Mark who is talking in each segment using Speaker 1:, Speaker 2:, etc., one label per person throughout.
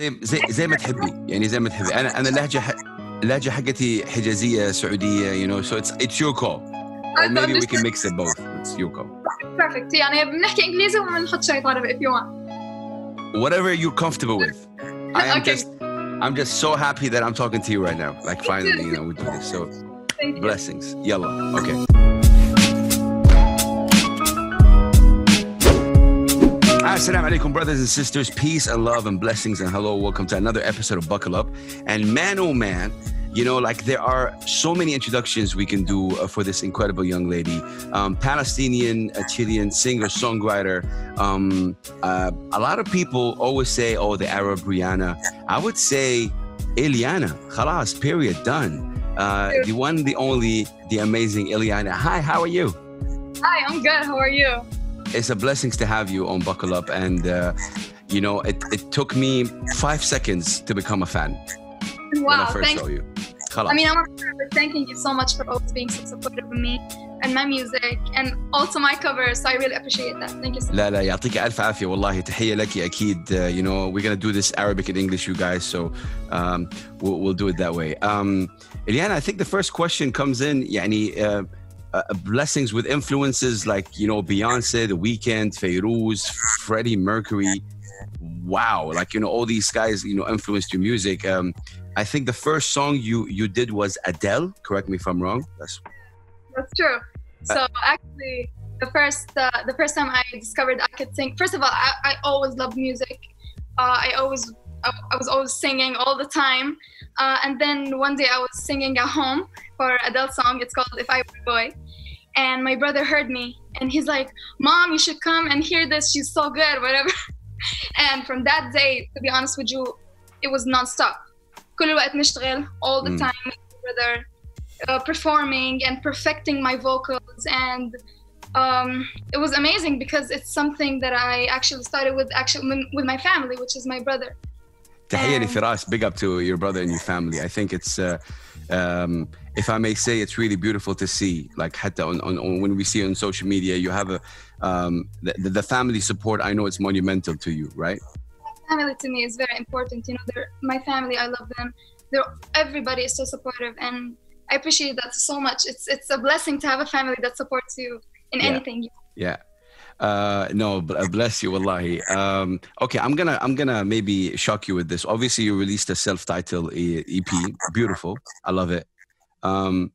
Speaker 1: زي زي زي ما تحبي يعني زي ما تحبي انا انا اللهجه ح... اللهجه حقتي حجازيه سعوديه you know so it's it's your call or maybe we can mix it both it's your call
Speaker 2: Perfect. يعني بنحكي انجليزي وبنحط شوية عربي if you want.
Speaker 1: whatever you're comfortable with I am
Speaker 2: Okay.
Speaker 1: just I'm just so happy that I'm talking to you right now like finally you know we do this so
Speaker 2: Thank you.
Speaker 1: blessings yalla okay Assalamu alaikum, brothers and sisters. Peace and love and blessings and hello. Welcome to another episode of Buckle Up. And man, oh man, you know, like there are so many introductions we can do uh, for this incredible young lady. Um, Palestinian, uh, Chilean singer, songwriter. Um, uh, a lot of people always say, oh, the Arab Rihanna. I would say Elyanna. Khalas, period, done. Uh, the one, the only, the amazing Elyanna. Hi, how are you?
Speaker 2: Hi, I'm good. How are you?
Speaker 1: it's a blessing to have you on Buckle Up. And, uh, you know, it, it took me five seconds to become a fan. Wow. When I first saw you.
Speaker 2: I mean, I want to start thanking you so much for always being so supportive of me and my music and also my covers. So I really appreciate that. Thank you so much.
Speaker 1: لا لا يعطيك ألف عافية والله تحية لك أكيد. Uh, you know, we're going to do this Arabic and English, you guys. So um, we'll, we'll do it that way. Um, Elyanna, I think the first question comes in. يعني, uh, uh, blessings with influences like you know Beyonce The Weeknd Fairuz Freddie Mercury wow like you know all these guys you know influenced your music um, I think the first song you you did was Adele correct me if I'm wrong that's
Speaker 2: That's true. So actually, the first uh, the first time I discovered I could sing. First of all, I, I always loved music. Uh, I always I, I was always singing all the time. Uh, and then one day I was singing at home for Adele song. It's called "If I Were a Boy." And my brother heard me, and he's like, "Mom, you should come and hear this. She's so good, whatever." and from that day, to be honest with you, it was nonstop. كل الوقت نشتغل all the
Speaker 1: Mm.
Speaker 2: time with my brother uh, performing and perfecting my vocals and um, it was amazing because it's something that I actually started with actually with my family, which is my brother.
Speaker 1: تحية
Speaker 2: Um,
Speaker 1: لفراس big up to your brother and your family I think it's uh, um, if I may say it's really beautiful to see like حتى on, on, on when we see on social media you have a um, the, the- the family support I know it's monumental to you right
Speaker 2: Family to me is very important. You know, they're my family. I love them. They're everybody is so supportive, and I appreciate that so much. It's it's a blessing to have a family that supports you in
Speaker 1: Yeah.
Speaker 2: anything.
Speaker 1: yeah Uh, no, uh, bless you, wallahi. Um, okay, I'm gonna I'm gonna maybe shock you with this. Obviously, you released a self-titled uh, EP, beautiful. I love it. Um,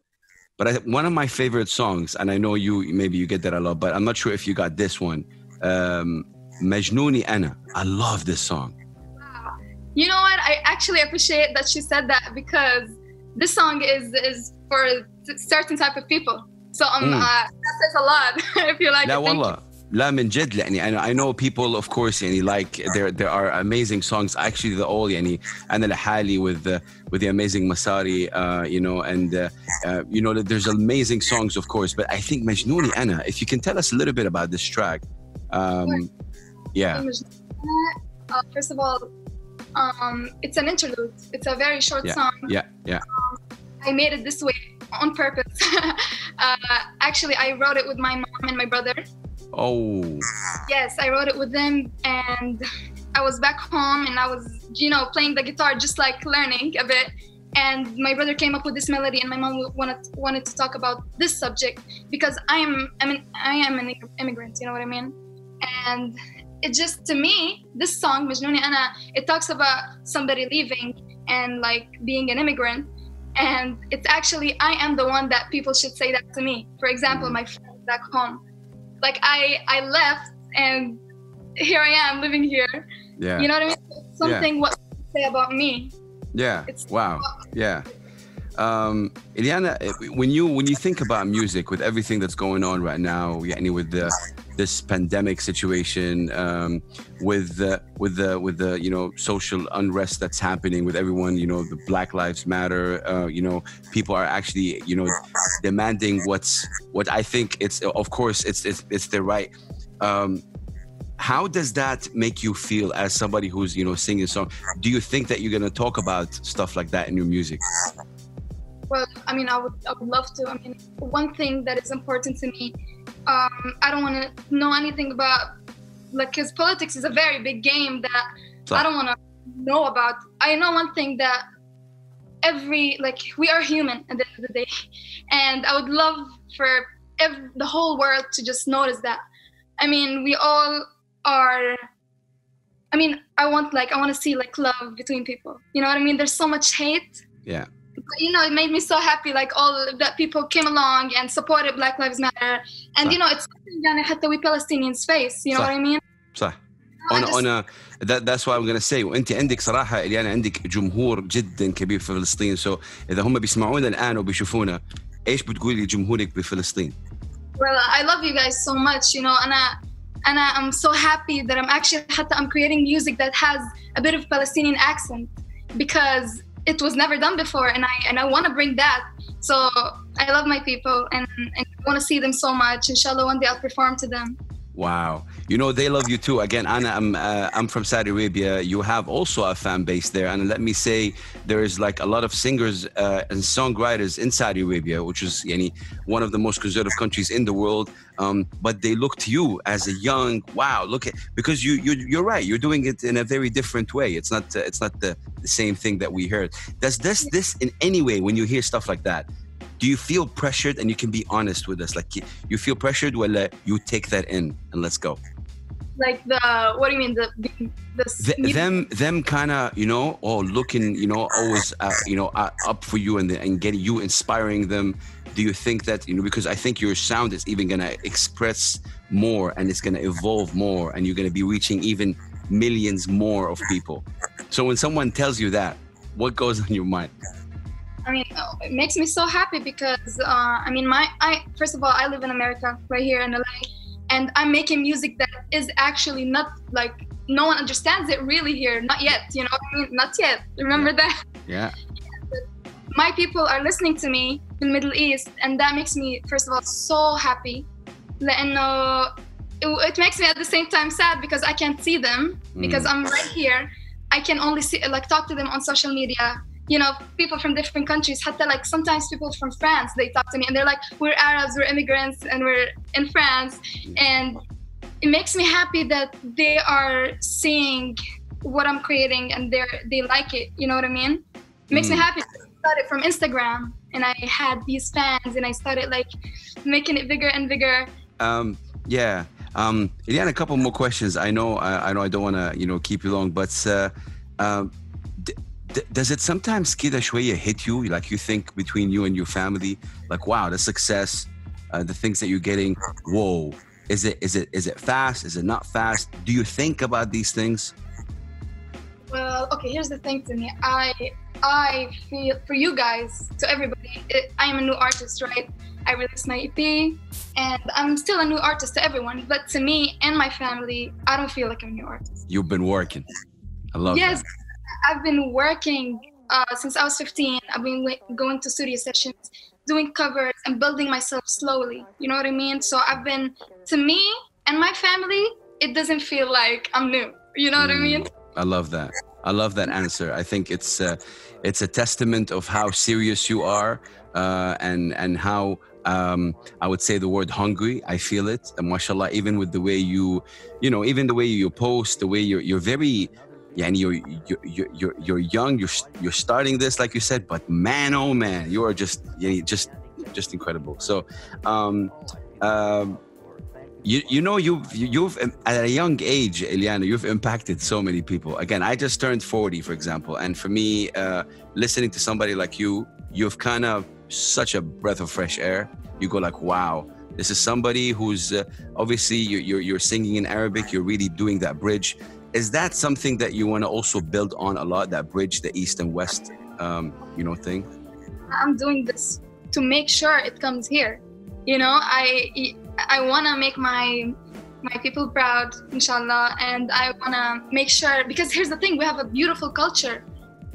Speaker 1: but I, one of my favorite songs, and I know you maybe you get that a lot, but I'm not sure if you got this one. Um, Majnouni Ana. I love this song.
Speaker 2: You know what? I actually appreciate that she said that because this song is is for certain type of people. So um,
Speaker 1: mm.
Speaker 2: uh, that says a lot. if you like, yeah,
Speaker 1: lot. لا من جد يعني I, I know people of course يعني like there there are amazing songs. Actually the all and the لحالي with the, with the amazing Massari uh, you know and uh, you know there's amazing songs of course. But I think مجنوني أنا if you can tell us a little bit about this track um, yeah.
Speaker 2: First of all um, it's an interlude. It's a very short song.
Speaker 1: Yeah. Yeah.
Speaker 2: Um, I made it this way on purpose. Actually I wrote it with my mom and my brother
Speaker 1: oh
Speaker 2: Yes, I wrote it with them, and I was back home and I was, you know, playing the guitar, just like learning a bit. And my brother came up with this melody, and my mom wanted wanted to talk about this subject because I am, I mean, I am an immigrant. You know what I mean? And it just to me, this song, Majnouni Ana, it talks about somebody leaving and like being an immigrant. And it's actually I am the one that people should say that to me. For example, my friends back home like I I left and here I am living here.
Speaker 1: Yeah.
Speaker 2: You know what I mean? It's something yeah. what say about me.
Speaker 1: Yeah.
Speaker 2: It's
Speaker 1: wow. Yeah. Um, Elyanna, eh, when you when you think about music, with everything that's going on right now, yeah, with the this pandemic situation, um, with the with the with the you know social unrest that's happening with everyone, you know the Black Lives Matter, uh, you know people are actually you know demanding what's what I think it's of course it's it's it's their right. Um, how does that make you feel as somebody who's you know singing a song do you think that you're going to talk about stuff like that in your music
Speaker 2: Well, I mean, I would, I would love to. I mean, one thing that is important to me, um, I don't want to know anything about, like, because politics is a very big game that I don't want to know about. I know one thing that every like we are human at the end of the day, and I would love for every, the whole world to just notice that. I mean, we all are. I mean, I want like I want to see like love between people. You know what I mean? There's so much hate.
Speaker 1: Yeah.
Speaker 2: But, you know, it made me so happy. Like all that people came along and supported Black Lives Matter, and
Speaker 1: صح.
Speaker 2: you know, it's يعني حتى we Palestinians face. You know
Speaker 1: صح.
Speaker 2: what I mean?
Speaker 1: صح
Speaker 2: I
Speaker 1: أنا أنا that's what I'm gonna say وانت عندك صراحة اليانا عندك جمهور جدا كبير في فلسطين سو so اذا هم بيسمعونا الان وبيشوفونا إيش بتقولي لجمهورك بفلسطين؟
Speaker 2: Well, I love you guys so much. You know, and I, I'm so happy that I'm actually حتى I'm creating music that has a bit of Palestinian accent because it was never done before, and I and I want to bring that. So I love my people, and, and I want to see them so much. Inshallah, one day I'll perform to them.
Speaker 1: Wow. You know, they love you too. Again, Anna, I'm, uh, I'm from Saudi Arabia. You have also a fan base there. And let me say, there is like a lot of singers uh, and songwriters in Saudi Arabia, which is yani, one of the most conservative countries in the world. Um, but they look to you as a young, wow, look at, because you, you, you're right. You're doing it in a very different way. It's not, uh, it's not the, the same thing that we heard. Does this, this in any way, when you hear stuff like that, do you feel pressured? And you can be honest with us. Like you, feel pressured well uh, you take that in and let's go.
Speaker 2: Like the what do you mean? The the, the
Speaker 1: Th- them them kind of you know or looking you know always uh, you know uh, up for you and and getting you inspiring them. Do you think that you know because i think your sound is even going to express more and it's going to evolve more and you're going to be reaching even millions more of people. So when someone tells you that what goes on your mind
Speaker 2: I mean, oh, it makes me so happy because uh, I mean, my I first of all, I live in America, right here in LA, and I'm making music that is actually not like no one understands it really here, not yet. You know, what I mean, not yet. Remember that
Speaker 1: yeah
Speaker 2: my people are listening to me in the Middle East, and that makes me first of all so happy. لأنه it, it makes me at the same time sad because I can't see them because I'm right here. I can only see like talk to them on social media. you know people from different countries حتى like sometimes people from France they talk to me and they're like we're Arabs we're immigrants and we're in France. Mm. And it makes me happy that they are seeing what I'm creating and they're they like it you know what I mean? It makes
Speaker 1: mm.
Speaker 2: me happy. I started from Instagram and I had these fans and I started like making it bigger and bigger.
Speaker 1: Um yeah. Um Elyanna a couple more questions. I know I, I know I don't want to you know keep you long but uh, um uh, does it sometimes kida shwaya hit you? Like you think between you and your family like wow the success uh, the things that you're getting whoa is it is it is it fast? Is it not fast? Do you think about these things?
Speaker 2: Well okay here's the thing to me. I i feel for you guys to everybody it, i am a new artist right? I released my ep and i'm still a new artist to everyone but to me and my family i don't feel like i'm a new artist.
Speaker 1: You've been working. I love
Speaker 2: yes.
Speaker 1: that.
Speaker 2: I've been working uh, since I was 15. I've been going to studio sessions, doing covers, and building myself slowly. You know what I mean? So I've been, to me and my family, it doesn't feel like I'm new. You know what I
Speaker 1: Mm.
Speaker 2: mean?
Speaker 1: I love that. I love that answer. I think it's uh, it's a testament of how serious you are uh, and and how um, I would say the word hungry. I feel it. And mashallah, even with the way you, you know, even the way you post, the way you're you're very, yeah, and you're you're you're you're, young. You're you're starting this like you said, but man, oh man, you are just yeah, just just incredible. So. Um, um, you, you know you've you've at a young age Elyanna you've impacted so many people again I just turned 40 for example and for me uh, listening to somebody like you you've kind of such a breath of fresh air you go like wow this is somebody who's uh, obviously you're, you're you're singing in Arabic you're really doing that bridge is that something that you want to also build on a lot that bridge the east and west um, you know thing
Speaker 2: I'm doing this to make sure it comes here. You know, I I want to make my my people proud, inshallah, and I want to make sure because here's the thing: we have a beautiful culture,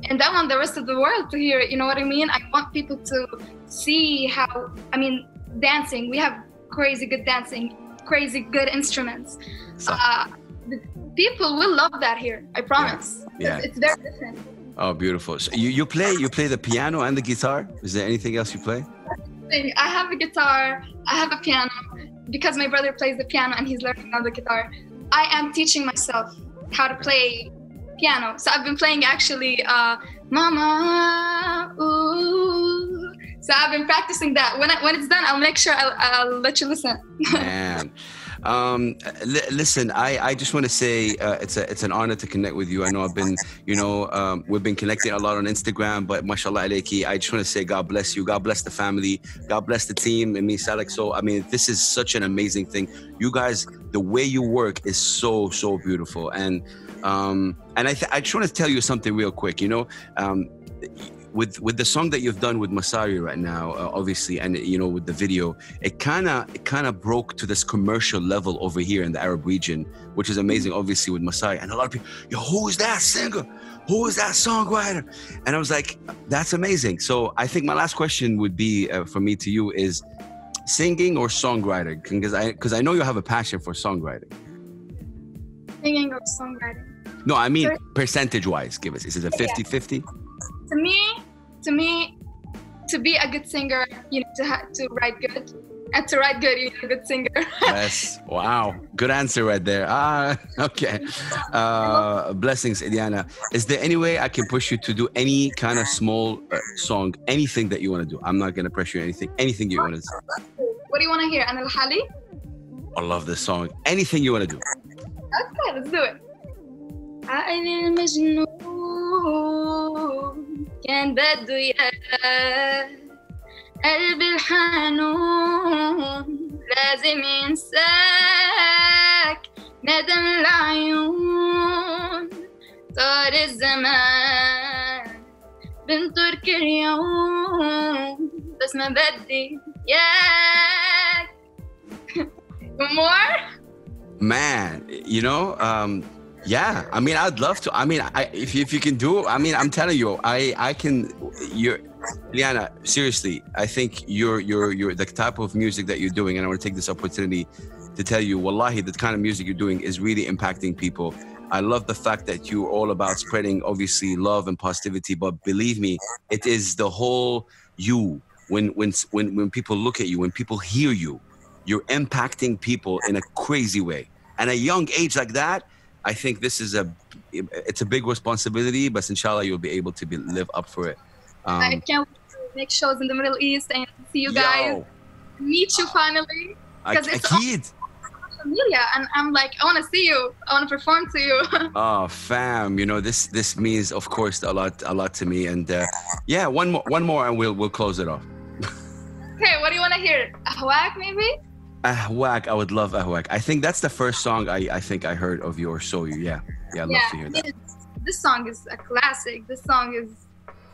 Speaker 2: and I want the rest of the world to hear it. You know what I mean? I want people to see how. I mean, dancing. We have crazy good dancing, crazy good instruments.
Speaker 1: So-
Speaker 2: Uh, the people will love that here. I promise.
Speaker 1: Yeah.
Speaker 2: It's, it's very different.
Speaker 1: oh beautiful so you, you play you play the piano and the guitar is there anything else you play.
Speaker 2: I have a guitar, I have a piano. Because my brother plays the piano and he's learning on the guitar, I am teaching myself how to play piano. So I've been playing actually uh, Mama Ooh. So I've been practicing that. When I, when it's done, I'll make sure I'll, I'll let you listen.
Speaker 1: Man. Um, li- listen, I, I just want to say uh, it's a it's an honor to connect with you. I know I've been, you know, um, we've been connecting a lot on Instagram, but mashallah alayki, I just want to say God bless you, God bless the family, God bless the team, and me, Salek. So I mean, this is such an amazing thing. You guys, the way you work is so so beautiful, and um, and I th- I just want to tell you something real quick. You know, um, with with the song that you've done with Massari right now, uh, obviously, and you know with the video, it kind of it kind of broke to this commercial level over here in the Arab region, which is amazing, obviously with Massari. And a lot of people, yo, who is that singer? Who is that songwriter? And I was like, that's amazing. So I think my last question would be uh, for me to you is singing or songwriting, because I because I know you have a passion for songwriting.
Speaker 2: Singing or songwriting.
Speaker 1: No, I mean percentage wise. Give us. Is it a 50-50?
Speaker 2: To me, to me, to be a good singer, you need to ha- to write good, and to write good, you need a good singer.
Speaker 1: yes. Wow. Good answer right there. Ah, okay. Uh, blessings, Elyanna. Is there any way I can push you to do any kind of small uh, song, anything that you want to do? I'm not gonna pressure you anything. Anything you want to do.
Speaker 2: What do you want to hear? Anil Hali?
Speaker 1: I love this song. Anything you want to do.
Speaker 2: Okay, let's do it. كان بده ياه قلبي الحنون لازم ينساك ندم العيون. طار الزمان بنطر كل يوم بس ما بدي ياك more?
Speaker 1: Man, you know, um, yeah. I mean, I'd love to. I mean, I, if you, if you can do, I mean, I'm telling you, I I can. You're, Liana. Seriously, I think you're you're you're the type of music that you're doing, and I want to take this opportunity to tell you, wallahi, the kind of music you're doing is really impacting people. I love the fact that you're all about spreading, obviously, love and positivity. But believe me, it is the whole you. When when when when people look at you, when people hear you, you're impacting people in a crazy way. And a young age like that, I think this is a it's a big responsibility, but inshallah you'll be able to be, live up for it. Um,
Speaker 2: I can't wait to make shows in the Middle East and see you guys,
Speaker 1: yo,
Speaker 2: meet you finally.
Speaker 1: Because
Speaker 2: it's
Speaker 1: kid.
Speaker 2: Amelia, and I'm like, I want to see you. I want to perform to you.
Speaker 1: Oh, fam, you know this this means of course a lot a lot to me. And uh, yeah, one more one more and we'll we'll close it off.
Speaker 2: okay, what do you want to hear? Ahwak, maybe?
Speaker 1: Ahwak, I would love Ahwak. I think that's the first song I, I think I heard of yours. So you, yeah, yeah, I'd love to hear that.
Speaker 2: it's- This song is a classic. This song is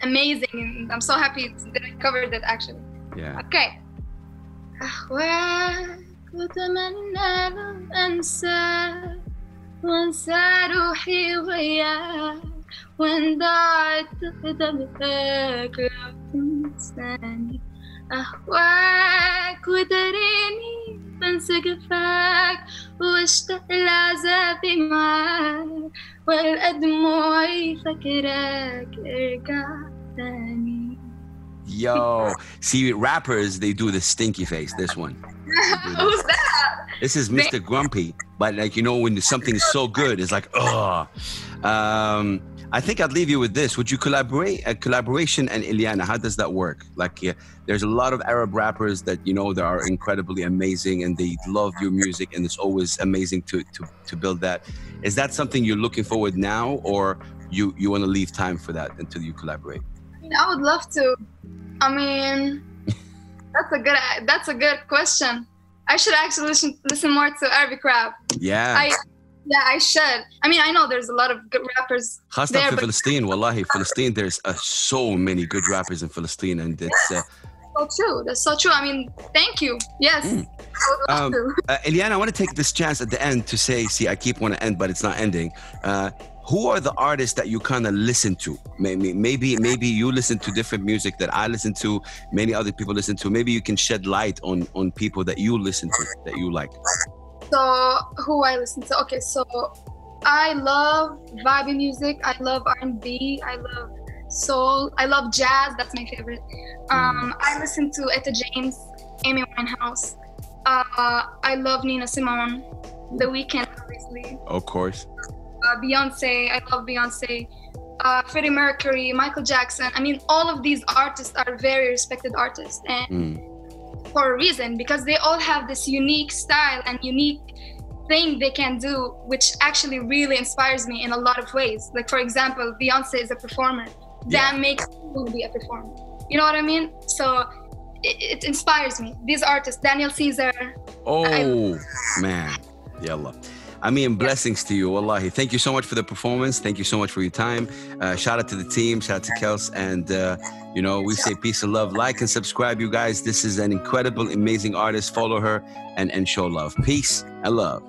Speaker 2: amazing, and I'm so happy that I covered it actually.
Speaker 1: Yeah.
Speaker 2: اوكي أهواك وأتمنى لو أنساك وأنسى روحي وياك وإن ضاعت قدمك لو تنساني أهواك ودريني بنسى جفاك واشتاق لعذابي معاك والقى دموعي فاكراك ارجع تاني
Speaker 1: Yo, see, rappers they do the stinky face. This one.
Speaker 2: Who's that?
Speaker 1: This is Mr. Grumpy, but like you know, when something is so good, it's like, oh. Um, I think I'd leave you with this. Would you collaborate? A collaboration and Elyanna, how does that work? Like, yeah, there's a lot of Arab rappers that you know that are incredibly amazing, and they love your music, and it's always amazing to to to build that. Is that something you're looking forward now, or you you want to leave time for that until you collaborate?
Speaker 2: I mean, I would love to. I mean, that's a good that's a good question. I should actually listen, listen more to Arabic rap.
Speaker 1: Yeah.
Speaker 2: I yeah, I should. I mean, I know there's a lot of good rappers.
Speaker 1: خاصة
Speaker 2: there, for
Speaker 1: Philistine, wallahi, Palestine there's uh, so many good rappers in Palestine and it's uh,
Speaker 2: so true. That's so true. I mean, thank you. Yes.
Speaker 1: Mm. Um, uh, Elyanna, I want to take this chance at the end to say, see, I keep want to end, but it's not ending. Uh, who are the artists that you kind of listen to? Maybe, maybe, maybe you listen to different music that I listen to. Many other people listen to. Maybe you can shed light on on people that you listen to that you like.
Speaker 2: So who I listen to? Okay, so I love vibey music. I love R&B. I love soul. I love jazz. That's my favorite. Um, I listen to Etta James, Amy Winehouse. Uh, I love Nina Simone. The Weeknd, obviously.
Speaker 1: of course
Speaker 2: uh, Beyonce. I love Beyonce. Uh, Freddie Mercury, Michael Jackson. I mean, all of these artists are very respected artists, and mm. For a reason because they all have this unique style and unique thing they can do, which actually really inspires me in a lot of ways. Like for example, Beyonce is a performer. Yeah. That makes me be a performer. You know what I mean? So it, it inspires me. These artists, Daniel Caesar.
Speaker 1: Oh I, man, yalla. I mean, blessings to you, wallahi. Thank you so much for the performance. Thank you so much for your time. Uh, shout out to the team. Shout out to Kels. And, uh, you know, we say peace and love. Like and subscribe, you guys. This is an incredible, amazing artist. Follow her and, and show love. Peace and love.